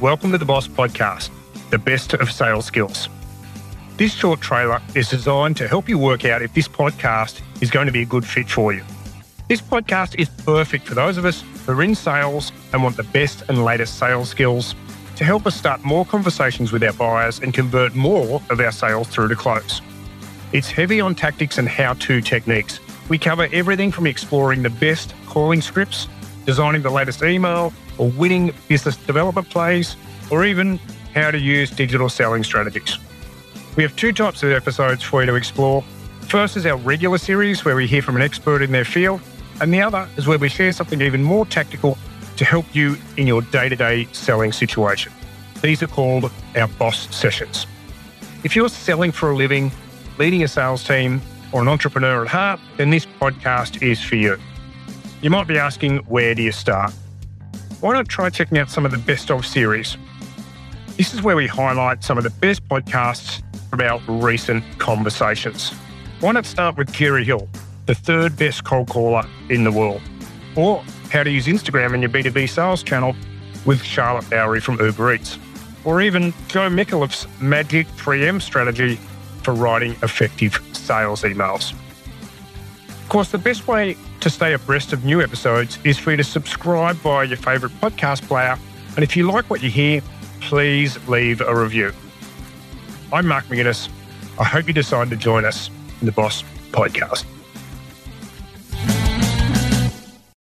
welcome to the Boss Podcast, the best of sales skills. This short trailer is designed to help you work out if this podcast is going to be a good fit for you. This podcast is perfect for those of us who are in sales and want the best and latest sales skills to help us start more conversations with our buyers and convert more of our sales through to close. It's heavy on tactics and how to techniques. We cover everything from exploring the best calling scripts, designing the latest email, or winning business development plays, or even how to use digital selling strategies. We have two types of episodes for you to explore. First is our regular series where we hear from an expert in their field, and the other is where we share something even more tactical to help you in your day to day selling situation. These are called our boss sessions. If you're selling for a living, leading a sales team, or an entrepreneur at heart, then this podcast is for you. You might be asking, where do you start? Why not try checking out some of the best of series? This is where we highlight some of the best podcasts from our recent conversations. Why not start with Kerry Hill, the third best cold caller in the world? Or how to use Instagram in your B2B sales channel with Charlotte Bowery from Uber Eats. Or even Joe Mikuliff's Magic 3M strategy for writing effective sales emails. Of course, the best way to stay abreast of new episodes is for you to subscribe via your favourite podcast player. And if you like what you hear, please leave a review. I'm Mark McGuinness. I hope you decide to join us in the Boss Podcast.